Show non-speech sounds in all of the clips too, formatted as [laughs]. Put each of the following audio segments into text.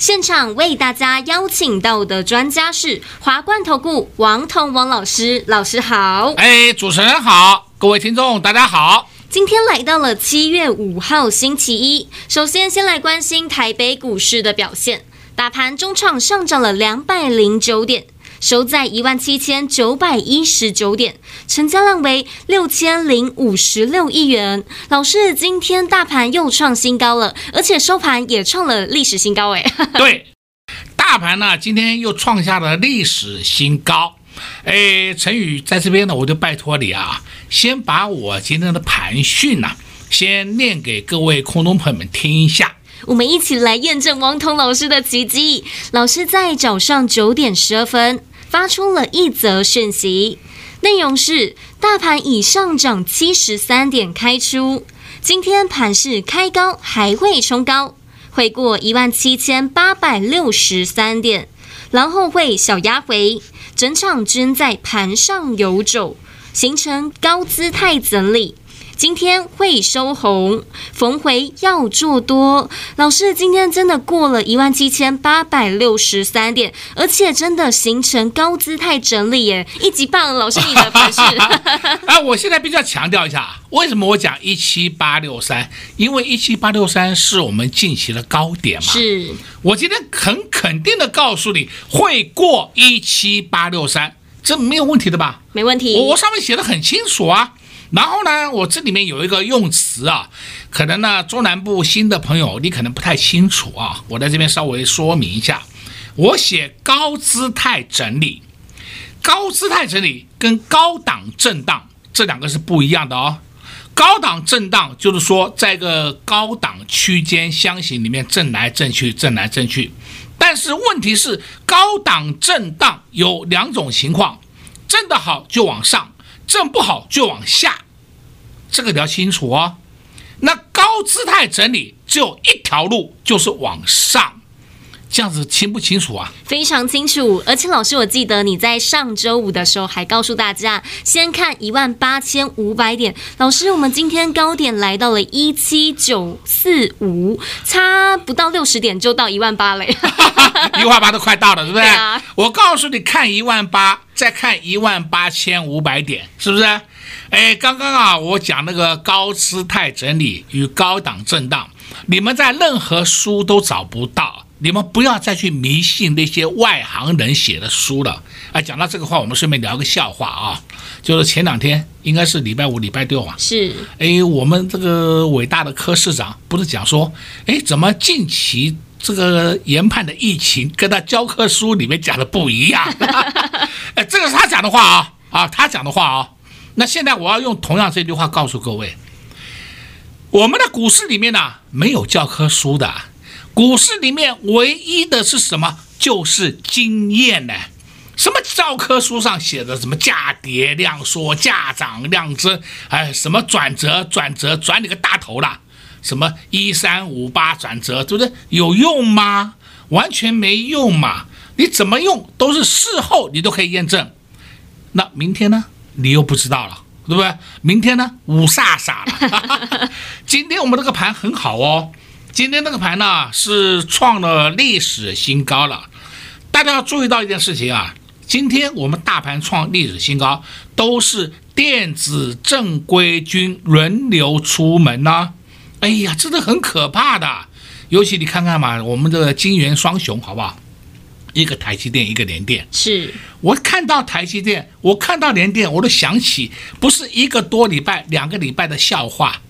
现场为大家邀请到的专家是华冠投顾王彤王老师，老师好。哎，主持人好，各位听众大家好。今天来到了七月五号星期一，首先先来关心台北股市的表现，大盘中场上涨了两百零九点。收在一万七千九百一十九点，成交量为六千零五十六亿元。老师，今天大盘又创新高了，而且收盘也创了历史新高。哎，[laughs] 对，大盘呢今天又创下了历史新高。哎，陈宇在这边呢，我就拜托你啊，先把我今天的盘讯呐，先念给各位空中朋友们听一下。我们一起来验证王彤老师的奇迹。老师在早上九点十二分。发出了一则讯息，内容是：大盘已上涨七十三点开出，今天盘势开高还会冲高，会过一万七千八百六十三点，然后会小压回，整场均在盘上游走，形成高姿态整理。今天会收红，逢回要做多。老师，今天真的过了一万七千八百六十三点，而且真的形成高姿态整理耶，一级棒！老师，你的本事。啊，[laughs] 我现在必须要强调一下，为什么我讲一七八六三？因为一七八六三是我们近期的高点嘛。是。我今天很肯定的告诉你，会过一七八六三，这没有问题的吧？没问题。我上面写的很清楚啊。然后呢，我这里面有一个用词啊，可能呢中南部新的朋友你可能不太清楚啊，我在这边稍微说明一下。我写高姿态整理，高姿态整理跟高档震荡这两个是不一样的哦。高档震荡就是说在一个高档区间箱型里面震来震去，震来震去。但是问题是，高档震荡有两种情况，震得好就往上。震不好就往下，这个比较清楚哦。那高姿态整理只有一条路，就是往上。这样子清不清楚啊？非常清楚，而且老师，我记得你在上周五的时候还告诉大家，先看一万八千五百点。老师，我们今天高点来到了一七九四五，差不到六十点就到一万八了，[laughs] 一万八都快到了，对不对？对啊。我告诉你，看一万八，再看一万八千五百点，是不是？哎，刚刚啊，我讲那个高姿态整理与高档震荡，你们在任何书都找不到。你们不要再去迷信那些外行人写的书了。哎，讲到这个话，我们顺便聊个笑话啊，就是前两天应该是礼拜五、礼拜六啊，是。哎，我们这个伟大的柯市长不是讲说，哎，怎么近期这个研判的疫情跟他教科书里面讲的不一样？[laughs] 哎，这个是他讲的话啊，啊，他讲的话啊。那现在我要用同样这句话告诉各位，我们的股市里面呢，没有教科书的。股市里面唯一的是什么？就是经验呢。什么教科书上写的什么价跌量缩、价涨量增，哎，什么转折转折转你个大头啦！什么一三五八转折，对不对？有用吗？完全没用嘛！你怎么用都是事后你都可以验证。那明天呢？你又不知道了，对不对？明天呢？五煞煞了。[laughs] 今天我们这个盘很好哦。今天这个盘呢，是创了历史新高了，大家要注意到一件事情啊，今天我们大盘创历史新高，都是电子正规军轮流出门呐、啊，哎呀，真的很可怕的，尤其你看看嘛，我们的金元双雄好不好？一个台积电，一个联电，是我看到台积电，我看到联电，我都想起不是一个多礼拜、两个礼拜的笑话。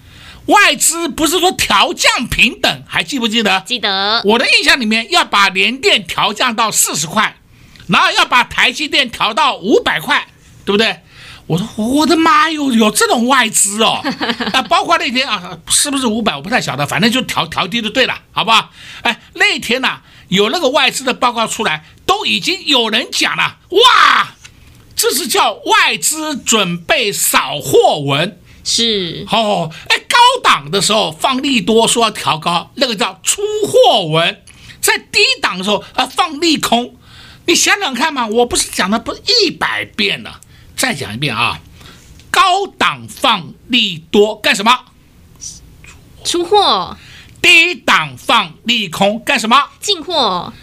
外资不是说调降平等，还记不记得？记得。我的印象里面要把联电调降到四十块，然后要把台积电调到五百块，对不对？我说我的妈哟，有这种外资哦！[laughs] 啊，包括那天啊，是不是五百？我不太晓得，反正就调调低就对了，好不好？哎，那天呐、啊，有那个外资的报告出来，都已经有人讲了，哇，这是叫外资准备扫货文，是哦。哎，高档的时候放利多说要调高，那个叫出货文；在低档的时候啊放利空。你想想看嘛，我不是讲了不一百遍了。再讲一遍啊，高档放利多干什么？出货。低档放利空干什么？进货。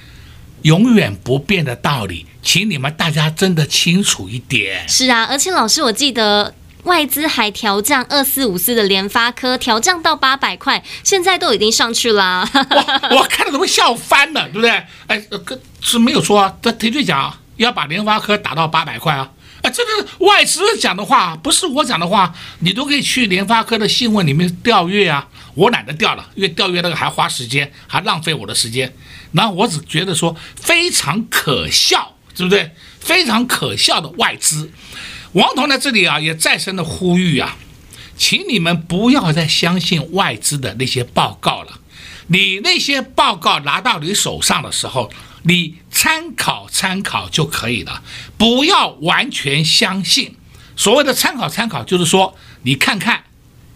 永远不变的道理，请你们大家真的清楚一点。是啊，而且老师，我记得外资还调降二四五四的联发科，调降到八百块，现在都已经上去了啊。我我看了都会笑翻了，对不对？哎，是没有说啊，这的确讲要把联发科打到八百块啊。这个外资讲的话，不是我讲的话，你都可以去联发科的新闻里面调阅啊。我懒得调了，因为调阅那个还花时间，还浪费我的时间。然后我只觉得说非常可笑，对不对？非常可笑的外资。王彤在这里啊，也再三的呼吁啊，请你们不要再相信外资的那些报告了。你那些报告拿到你手上的时候，你参考参考就可以了，不要完全相信。所谓的参考参考，就是说你看看，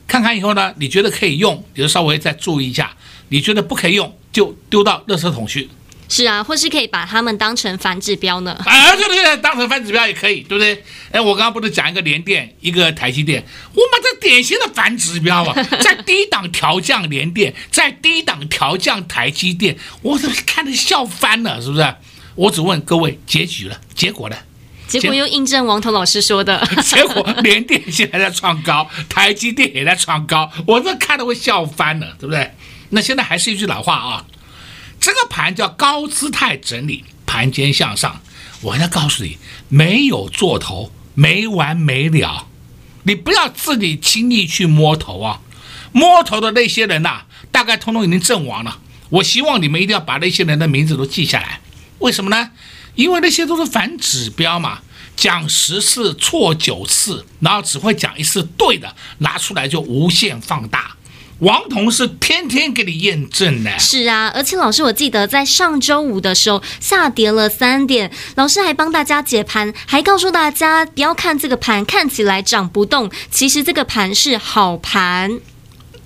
看看以后呢，你觉得可以用，你就稍微再注意一下；你觉得不可以用，就丢到垃圾桶去。是啊，或是可以把它们当成反指标呢？啊，对对对，当成反指标也可以，对不对？哎，我刚刚不是讲一个联电，一个台积电，我们这典型的反指标啊，[laughs] 在低档调降联电，在低档调降台积电，我都看得笑翻了，是不是？我只问各位，结局了，结果呢？结果又印证王彤老师说的，[laughs] 结果联电现在在创高，台积电也在创高，我这看得会笑翻了，对不对？那现在还是一句老话啊。这个盘叫高姿态整理，盘间向上。我要告诉你，没有做头，没完没了。你不要自己轻易去摸头啊！摸头的那些人呐、大概通通已经阵亡了。我希望你们一定要把那些人的名字都记下来。为什么呢？因为那些都是反指标嘛，讲十次错九次，然后只会讲一次对的，拿出来就无限放大。王彤是天天给你验证的，是啊，而且老师，我记得在上周五的时候下跌了三点，老师还帮大家解盘，还告诉大家不要看这个盘看起来涨不动，其实这个盘是好盘，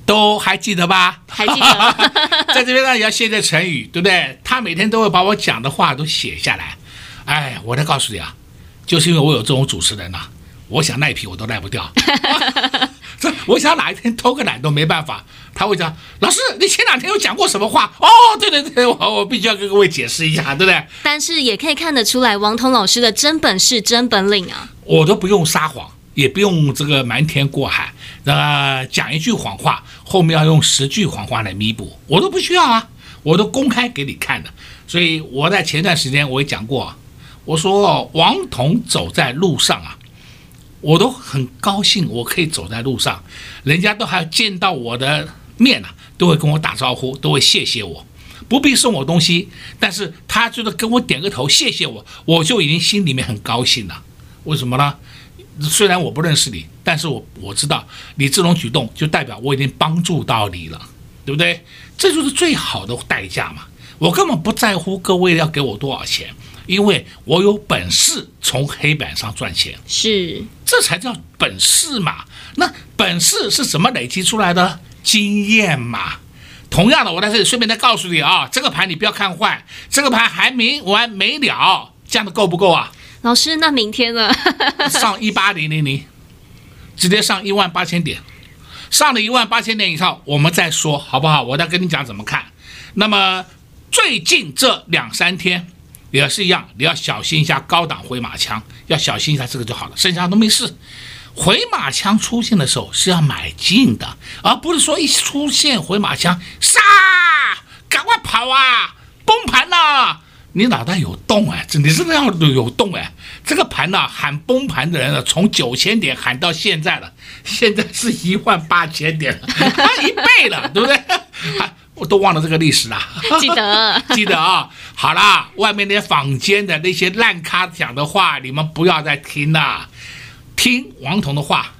都还记得吧？还记得，[laughs] 在这边呢也要谢谢陈宇，对不对？他每天都会把我讲的话都写下来。哎，我再告诉你啊，就是因为我有这种主持人呐、啊，我想赖皮我都赖不掉。[laughs] 这我想哪一天偷个懒都没办法，他会讲老师，你前两天有讲过什么话？哦，对对对，我我必须要跟各位解释一下，对不对？但是也可以看得出来，王彤老师的真本事、真本领啊！我都不用撒谎，也不用这个瞒天过海，呃，讲一句谎话，后面要用十句谎话来弥补，我都不需要啊，我都公开给你看的。所以我在前段时间我也讲过，我说王彤走在路上啊。我都很高兴，我可以走在路上，人家都还见到我的面呢、啊，都会跟我打招呼，都会谢谢我，不必送我东西，但是他就是跟我点个头，谢谢我，我就已经心里面很高兴了。为什么呢？虽然我不认识你，但是我我知道你这种举动就代表我已经帮助到你了，对不对？这就是最好的代价嘛。我根本不在乎各位要给我多少钱。因为我有本事从黑板上赚钱，是，这才叫本事嘛。那本事是怎么累积出来的？经验嘛。同样的，我在这里顺便再告诉你啊，这个盘你不要看坏，这个盘还没完没了，这样的够不够啊？老师，那明天呢？[laughs] 上一八零零零，直接上一万八千点，上了一万八千点以上，我们再说好不好？我再跟你讲怎么看。那么最近这两三天。也是一样，你要小心一下高档回马枪，要小心一下这个就好了，剩下都没事。回马枪出现的时候是要买进的，而不是说一出现回马枪杀，赶快跑啊，崩盘了！你脑袋有洞哎，你是那样有洞哎。这个盘呢，喊崩盘的人呢，从九千点喊到现在了，[laughs] 现在是一万八千点了，一倍了，对不对？我都忘了这个历史了，[laughs] 记得 [laughs] 记得啊、哦！好啦，外面那些坊间的那些烂咖讲的话，你们不要再听了。听王彤的话，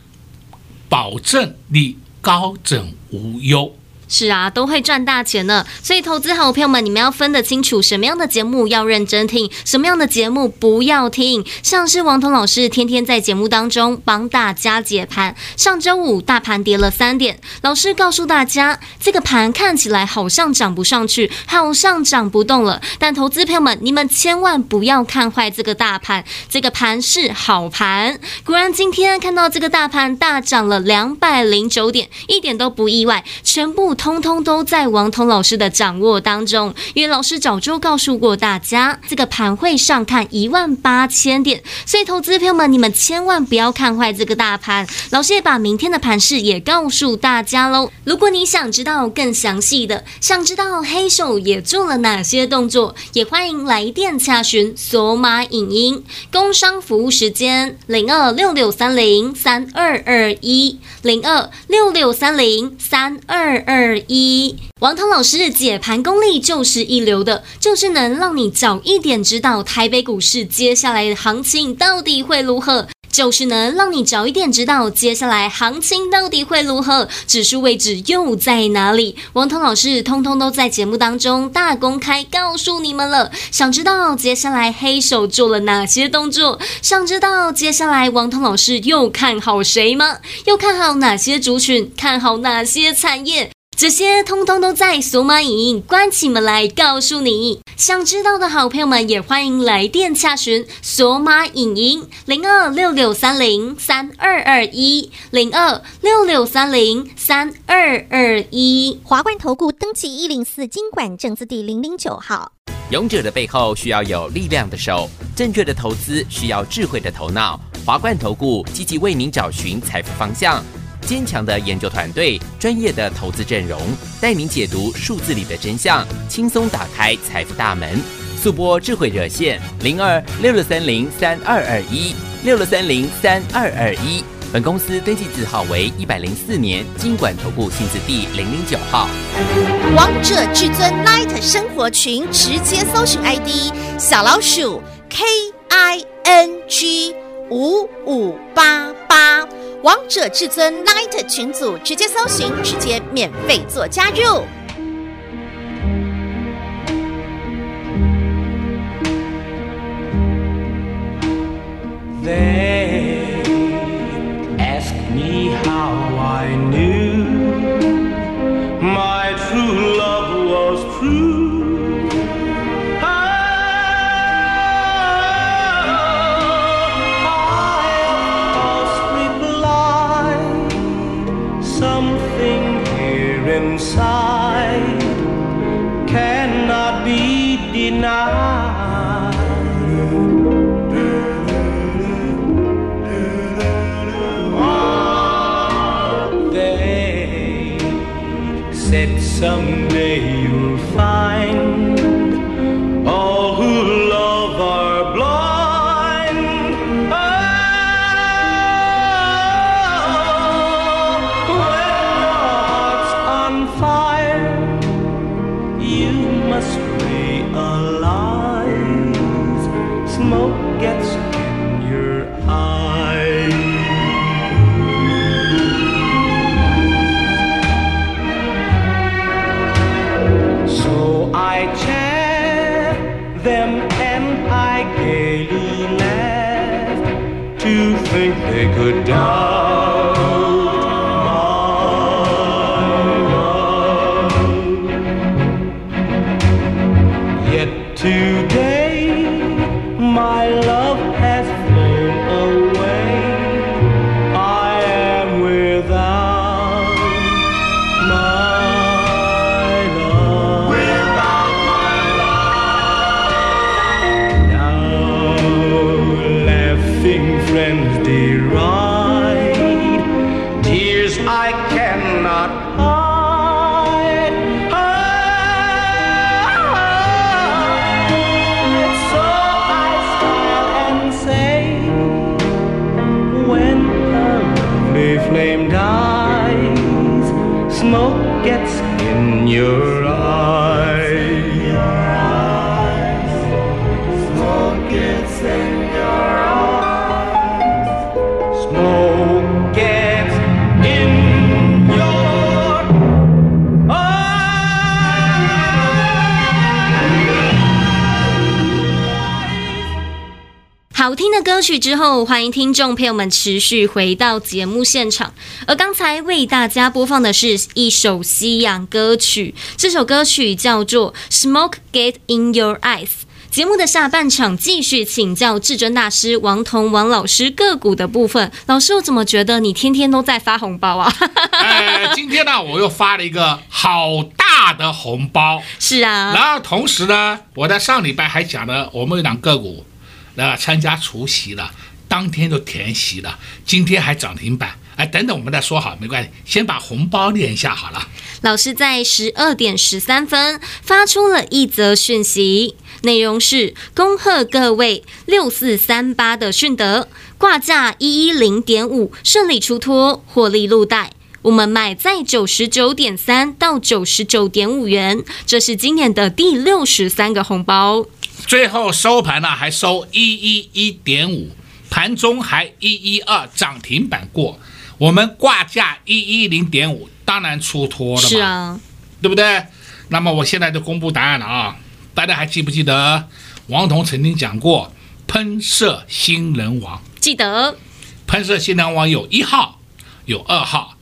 保证你高枕无忧。是啊，都会赚大钱呢。所以，投资好朋友们，你们要分得清楚，什么样的节目要认真听，什么样的节目不要听。像是王彤老师天天在节目当中帮大家解盘。上周五大盘跌了三点，老师告诉大家，这个盘看起来好像涨不上去，好像涨不动了。但投资朋友们，你们千万不要看坏这个大盘，这个盘是好盘。果然，今天看到这个大盘大涨了两百零九点，一点都不意外，全部。通通都在王彤老师的掌握当中，因为老师早就告诉过大家，这个盘会上看一万八千点，所以投资朋友们，你们千万不要看坏这个大盘。老师也把明天的盘势也告诉大家喽。如果你想知道更详细的，想知道黑手也做了哪些动作，也欢迎来电洽询索马影音工商服务时间零二六六三零三二二一零二六六三零三二二。二一，王涛老师的解盘功力就是一流的，就是能让你早一点知道台北股市接下来的行情到底会如何，就是能让你早一点知道接下来行情到底会如何，指数位置又在哪里。王彤老师通通都在节目当中大公开告诉你们了。想知道接下来黑手做了哪些动作？想知道接下来王彤老师又看好谁吗？又看好哪些族群？看好哪些产业？这些通通都在索马影音关起门来告诉你。想知道的好朋友们也欢迎来电洽询索马影音零二六六三零三二二一零二六六三零三二二一。华冠投顾登记一零四经管证字第零零九号。勇者的背后需要有力量的手，正确的投资需要智慧的头脑。华冠投顾积极为您找寻财富方向。坚强的研究团队，专业的投资阵容，带您解读数字里的真相，轻松打开财富大门。速播智慧热线零二六六三零三二二一六六三零三二二一。本公司登记字号为一百零四年金管投顾新字第零零九号。王者至尊 Light 生活群，直接搜寻 ID 小老鼠 K I N G 五五八八。王者至尊 Night 群组直接搜寻，直接免费做加入。They ask me how I knew my true love. someday. could doubt my love. Yet today, my love. 曲之后，欢迎听众朋友们持续回到节目现场。而刚才为大家播放的是一首西洋歌曲，这首歌曲叫做《Smoke Get in Your Eyes》。节目的下半场继续请教至尊大师王彤王老师个股的部分。老师，我怎么觉得你天天都在发红包啊？哎，今天呢，我又发了一个好大的红包。是啊。然后同时呢，我在上礼拜还讲了我们有两个股，来参加除夕了，当天就填席了，今天还涨停板。哎，等等，我们再说好，没关系，先把红包念一下好了。老师在十二点十三分发出了一则讯息。内容是恭贺各位六四三八的迅德挂价一一零点五顺利出脱获利入袋，我们买在九十九点三到九十九点五元，这是今年的第六十三个红包。最后收盘呢还收一一一点五，盘中还一一二涨停板过，我们挂价一一零点五，当然出脱了嘛，是啊，对不对？那么我现在就公布答案了啊。大家还记不记得王彤曾经讲过喷射新人王？记得，喷射新人王有一号，有二号，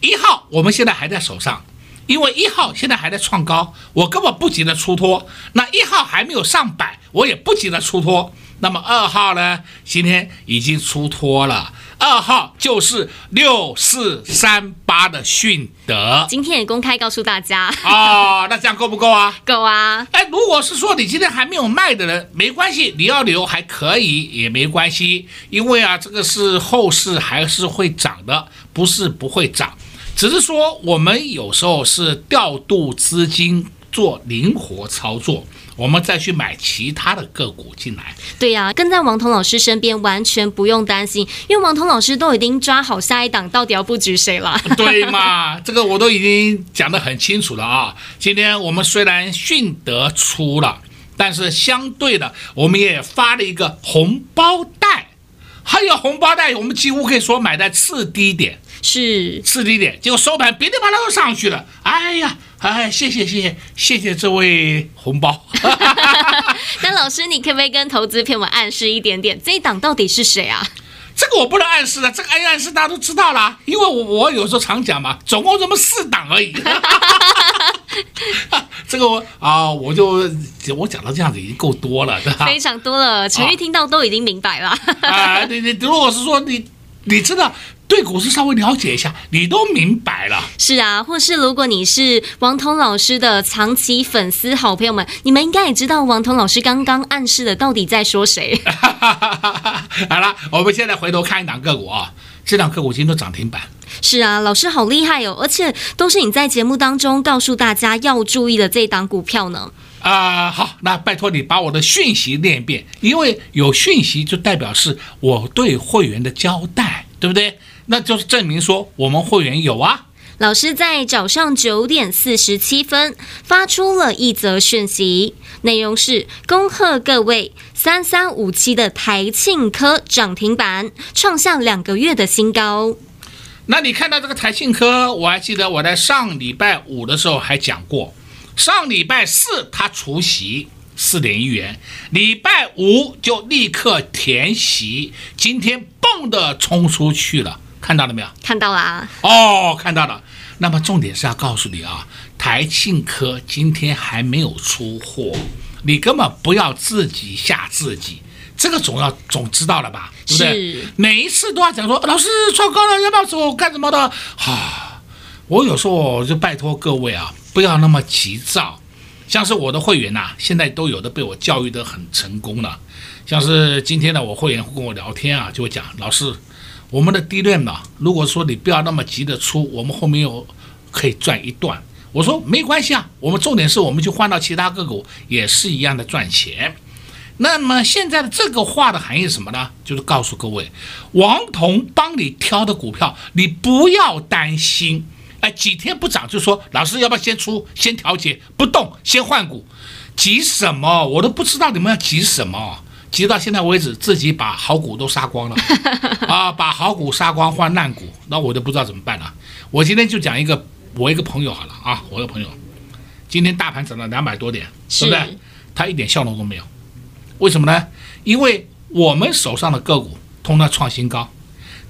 一号我们现在还在手上，因为一号现在还在创高，我根本不急着出脱。那一号还没有上百，我也不急着出脱。那么二号呢？今天已经出脱了。二号就是六四三八的迅德，今天也公开告诉大家哦，那这样够不够啊？[laughs] 够啊！哎，如果是说你今天还没有卖的人，没关系，你要留还可以，也没关系，因为啊，这个是后市还是会涨的，不是不会涨，只是说我们有时候是调度资金做灵活操作。我们再去买其他的个股进来。对呀、啊，跟在王彤老师身边，完全不用担心，因为王彤老师都已经抓好下一档到底要布局谁了。[laughs] 对嘛，这个我都已经讲得很清楚了啊。今天我们虽然迅得出了，但是相对的，我们也发了一个红包袋，还有红包袋，我们几乎可以说买在次低点。是是低点，结果收盘噼里啪啦都上去了。哎呀！哎，谢谢谢谢谢谢这位红包。[laughs] 那老师，你可不可以跟投资朋友们暗示一点点，这一档到底是谁啊？这个我不能暗示的，这个暗暗示大家都知道啦，因为我我有时候常讲嘛，总共这么四档而已。[laughs] 这个我啊，我就我讲到这样子已经够多了，对吧？非常多了，陈玉听到都已经明白了。啊，你你如果是说你你知道。对股市稍微了解一下，你都明白了。是啊，或是如果你是王彤老师的长期粉丝好朋友们，你们应该也知道王彤老师刚刚暗示的到底在说谁。[laughs] 好了，我们现在回头看一档个股啊，这档个股今天都涨停板。是啊，老师好厉害哦，而且都是你在节目当中告诉大家要注意的这档股票呢。啊、呃，好，那拜托你把我的讯息念一遍，因为有讯息就代表是我对会员的交代，对不对？那就是证明说我们会员有啊。老师在早上九点四十七分发出了一则讯息，内容是恭贺各位三三五七的台庆科涨停板创下两个月的新高。那你看到这个台庆科，我还记得我在上礼拜五的时候还讲过，上礼拜四它除息四点一元，礼拜五就立刻填息，今天蹦的冲出去了。看到了没有？看到了啊！哦，看到了。那么重点是要告诉你啊，台庆科今天还没有出货，你根本不要自己吓自己。这个总要总知道了吧？对不对？每一次都要讲说，老师创高了，要不要走？干什么的？哈、啊，我有时候我就拜托各位啊，不要那么急躁。像是我的会员呐、啊，现在都有的被我教育的很成功了。像是今天呢，我会员会跟我聊天啊，就会讲老师。我们的 DRAM 呢，如果说你不要那么急着出，我们后面有可以赚一段。我说没关系啊，我们重点是我们去换到其他个股也是一样的赚钱。那么现在的这个话的含义是什么呢？就是告诉各位，王彤帮你挑的股票，你不要担心。哎，几天不涨就说老师要不要先出，先调节不动，先换股，急什么？我都不知道你们要急什么。急到现在为止，自己把好股都杀光了 [laughs] 啊！把好股杀光换烂股，那我就不知道怎么办了。我今天就讲一个，我一个朋友好了啊，我一个朋友，今天大盘涨了两百多点，对不对？他一点笑容都没有，为什么呢？因为我们手上的个股通通创新高，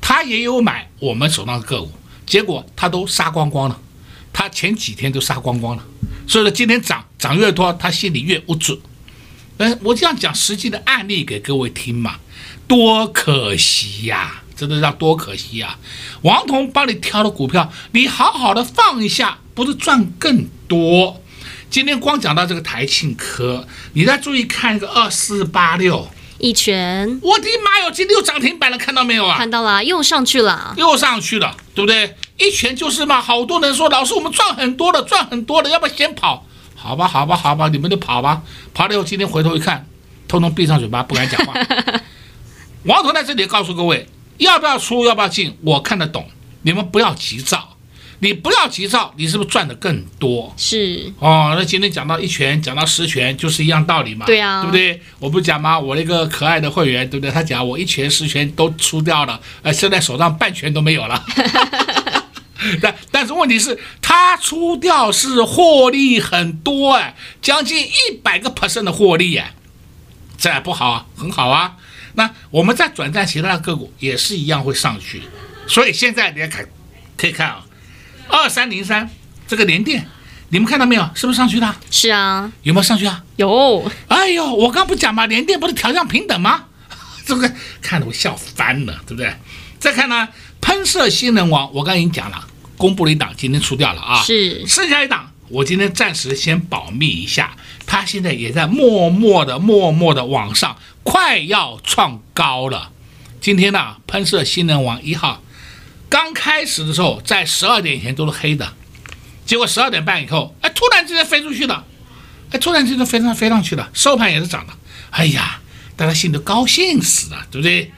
他也有买我们手上的个股，结果他都杀光光了，他前几天都杀光光了，所以说今天涨涨越多，他心里越无助。嗯，我这样讲实际的案例给各位听嘛，多可惜呀，真的叫多可惜呀！王彤帮你挑的股票，你好好的放一下，不是赚更多？今天光讲到这个台庆科，你再注意看一个二四八六一拳，我的妈哟，今天又涨停板了，看到没有啊？看到了，又上去了，又上去了，对不对？一拳就是嘛，好多人说老师我们赚很多了，赚很多了，要不要先跑？好吧，好吧，好吧，你们就跑吧。跑了以后，今天回头一看，通通闭上嘴巴，不敢讲话。[laughs] 王彤在这里告诉各位，要不要出，要不要进，我看得懂。你们不要急躁，你不要急躁，你是不是赚的更多？是哦。那今天讲到一拳，讲到十拳，就是一样道理嘛。对啊，对不对？我不讲吗？我那个可爱的会员，对不对？他讲我一拳十拳都出掉了，呃，现在手上半拳都没有了。[laughs] [laughs] 但但是问题是，他出掉是获利很多哎，将近一百个 percent 的获利哎，这不好，很好啊。那我们再转战其他的个股也是一样会上去，所以现在你看，可以看啊，二三零三这个联电，你们看到没有？是不是上去的？是啊，有没有上去啊？有。哎呦，我刚不讲吗？联电不是调降平等吗？[laughs] 这个看得我笑翻了，对不对？再看呢，喷射新能王，我刚才已经讲了。公布了一档，今天出掉了啊！是，剩下一档，我今天暂时先保密一下。它现在也在默默的、默默的往上，快要创高了。今天呢，喷射新能王一号刚开始的时候，在十二点以前都是黑的，结果十二点半以后，哎，突然之间飞出去了，哎，突然之间飞上飞上去了，收盘也是涨的。哎呀，大家心里都高兴死了，对不对？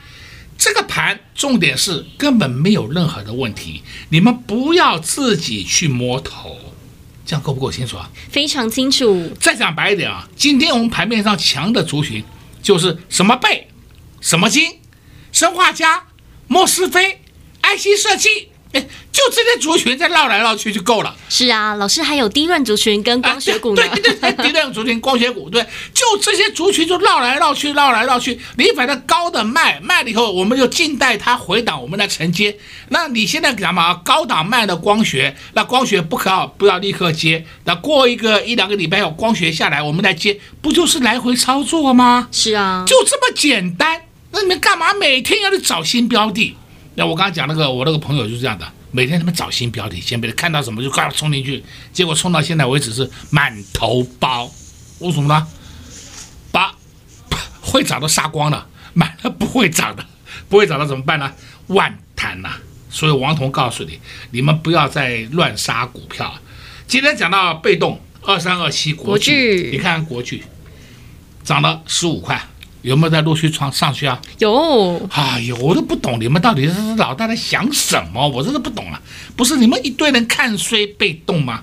这个盘重点是根本没有任何的问题，你们不要自己去摸头，这样够不够清楚啊？非常清楚。再讲白一点啊，今天我们盘面上强的族群就是什么贝、什么金、生化家、莫斯菲、爱心设计。哎，就这些族群在绕来绕去就够了。是啊，老师还有低润族群跟光学股呢。啊、对对对，[laughs] 低润族群、光学股，对，就这些族群就绕来绕去，绕来绕去。你反正高的卖，卖了以后，我们就静待它回档，我们来承接。那你现在干嘛？高档卖的光学，那光学不可要不要立刻接？那过一个一两个礼拜后，光学下来，我们来接，不就是来回操作吗？是啊，就这么简单。那你们干嘛每天要去找新标的？那我刚才讲那个，我那个朋友就是这样的，每天他们找新标题，先别看到什么就赶快冲进去，结果冲到现在为止是满头包，为什么呢？把 [laughs] 会涨的杀光了，买了不会涨的，不会涨的怎么办呢？万谈呐！所以王彤告诉你，你们不要再乱杀股票。今天讲到被动二三二七国巨，你看国巨涨了十五块。有没有在陆续创上去啊？有，哎呦，我都不懂你们到底是老大在想什么，我真的不懂啊！不是你们一堆人看衰被动吗？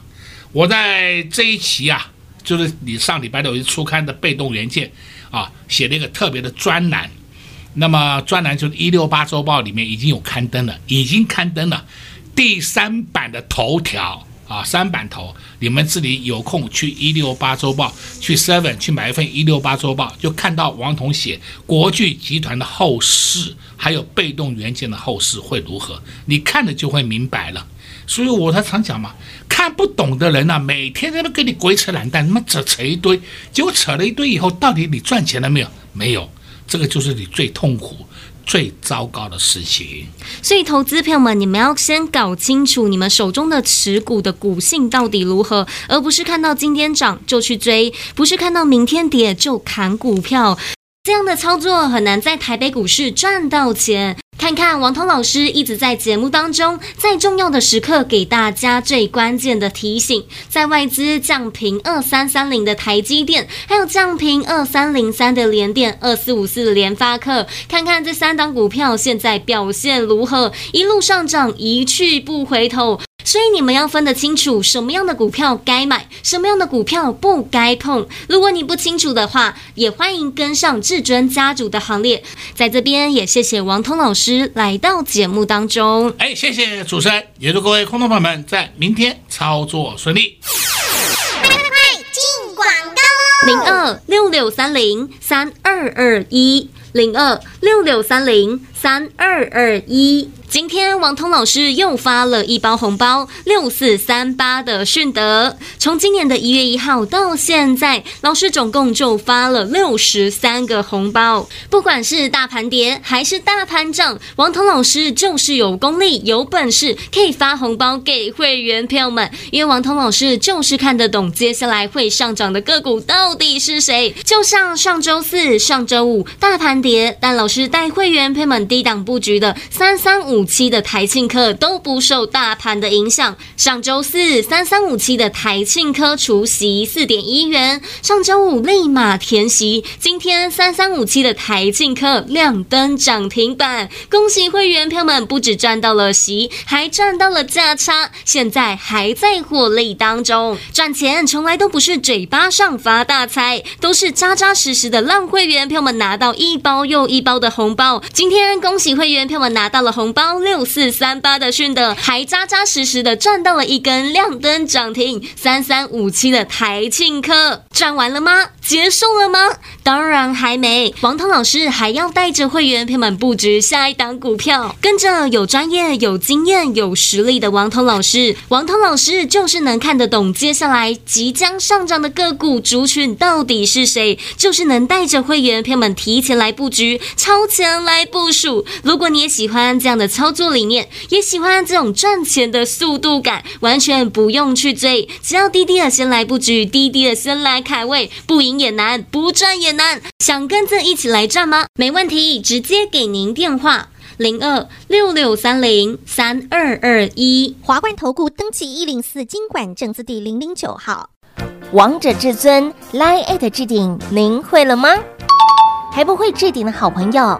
我在这一期啊，就是你上礼拜六一出刊的被动元件啊，写了一个特别的专栏。那么专栏就是一六八周报里面已经有刊登了，已经刊登了第三版的头条。啊，三板头，你们这里有空去一六八周报，去 Seven 去买一份一六八周报，就看到王彤写国巨集团的后市，还有被动元件的后市会如何，你看了就会明白了。所以我才常讲嘛，看不懂的人呐、啊，每天在那跟你鬼扯懒蛋，他妈扯扯一堆，结果扯了一堆以后，到底你赚钱了没有？没有，这个就是你最痛苦。最糟糕的事情，所以投资朋友们，你们要先搞清楚你们手中的持股的股性到底如何，而不是看到今天涨就去追，不是看到明天跌就砍股票，这样的操作很难在台北股市赚到钱。看看王涛老师一直在节目当中，在重要的时刻给大家最关键的提醒，在外资降平二三三零的台积电，还有降平二三零三的联电，二四五四的联发科，看看这三档股票现在表现如何，一路上涨，一去不回头。所以你们要分得清楚，什么样的股票该买，什么样的股票不该碰。如果你不清楚的话，也欢迎跟上至尊家族的行列。在这边也谢谢王通老师来到节目当中。哎，谢谢主持人，也祝各位空头朋友们在明天操作顺利。快快进广告喽！零。二六六三零三二二一零二六六三零三二二一。今天王通老师又发了一包红包，六四三八的顺德，从今年的一月一号到现在，老师总共就发了六十三个红包。不管是大盘跌还是大盘涨，王通老师就是有功力、有本事，可以发红包给会员朋友们。因为王通老师就是看得懂接下来会上涨的个股到底是谁。就像上周四、上周五大盘跌，但老师带会员朋友们低档布局的三三五。七的台庆科都不受大盘的影响。上周四三三五七的台庆科除息四点一元，上周五立马填息。今天三三五七的台庆科亮灯涨停板，恭喜会员朋友们，不止赚到了息，还赚到了价差，现在还在获利当中。赚钱从来都不是嘴巴上发大财，都是扎扎实实的让会员朋友们拿到一包又一包的红包。今天恭喜会员朋友们拿到了红包。六四三八的顺德还扎扎实实的赚到了一根亮灯涨停，三三五七的台庆科赚完了吗？结束了吗？当然还没。王涛老师还要带着会员朋友们布局下一档股票，跟着有专业、有经验、有实力的王涛老师。王涛老师就是能看得懂接下来即将上涨的个股族群到底是谁，就是能带着会员朋友们提前来布局，超前来部署。如果你也喜欢这样的。操作理念，也喜欢这种赚钱的速度感，完全不用去追，只要滴滴的先来布局，滴滴的先来开位，不赢也难，不赚也难。想跟着一起来赚吗？没问题，直接给您电话零二六六三零三二二一，华冠投顾登记一零四金管证字第零零九号，王者至尊 Line@ 置顶，您会了吗？还不会置顶的好朋友，